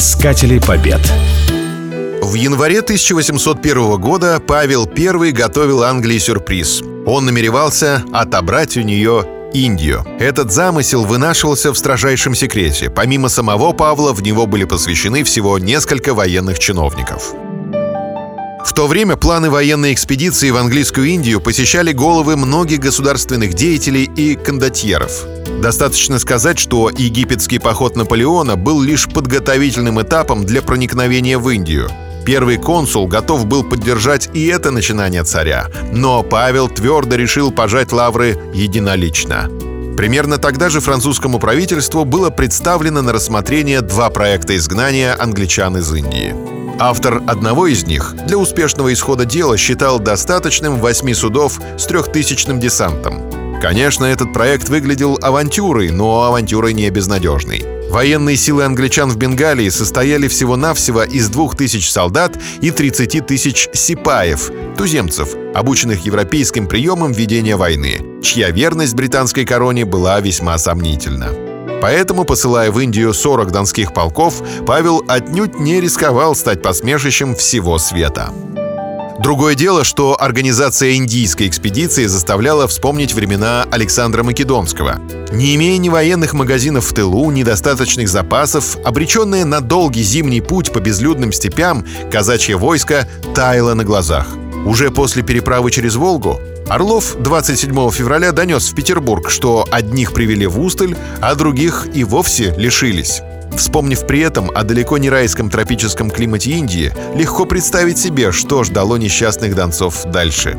Искатели побед. В январе 1801 года Павел I готовил Англии сюрприз. Он намеревался отобрать у нее Индию. Этот замысел вынашивался в строжайшем секрете. Помимо самого Павла, в него были посвящены всего несколько военных чиновников. В то время планы военной экспедиции в английскую Индию посещали головы многих государственных деятелей и кондотьеров. Достаточно сказать, что египетский поход Наполеона был лишь подготовительным этапом для проникновения в Индию. Первый консул готов был поддержать и это начинание царя, но Павел твердо решил пожать лавры единолично. Примерно тогда же французскому правительству было представлено на рассмотрение два проекта изгнания англичан из Индии. Автор одного из них для успешного исхода дела считал достаточным восьми судов с трехтысячным десантом. Конечно, этот проект выглядел авантюрой, но авантюрой не безнадежной. Военные силы англичан в Бенгалии состояли всего-навсего из двух тысяч солдат и 30 тысяч сипаев, туземцев, обученных европейским приемам ведения войны, чья верность британской короне была весьма сомнительна. Поэтому, посылая в Индию 40 донских полков, Павел отнюдь не рисковал стать посмешищем всего света. Другое дело, что организация индийской экспедиции заставляла вспомнить времена Александра Македонского. Не имея ни военных магазинов в тылу, ни достаточных запасов, обреченное на долгий зимний путь по безлюдным степям, казачье войско таяло на глазах. Уже после переправы через Волгу Орлов 27 февраля донес в Петербург, что одних привели в Усталь, а других и вовсе лишились. Вспомнив при этом о далеко не райском тропическом климате Индии, легко представить себе, что ждало несчастных донцов дальше.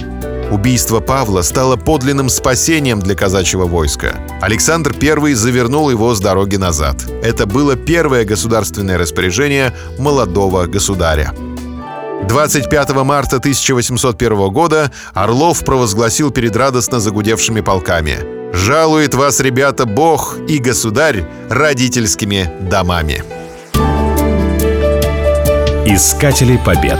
Убийство Павла стало подлинным спасением для казачьего войска. Александр I завернул его с дороги назад. Это было первое государственное распоряжение молодого государя. 25 марта 1801 года Орлов провозгласил перед радостно загудевшими полками «Жалует вас, ребята, Бог и Государь родительскими домами». Искатели побед.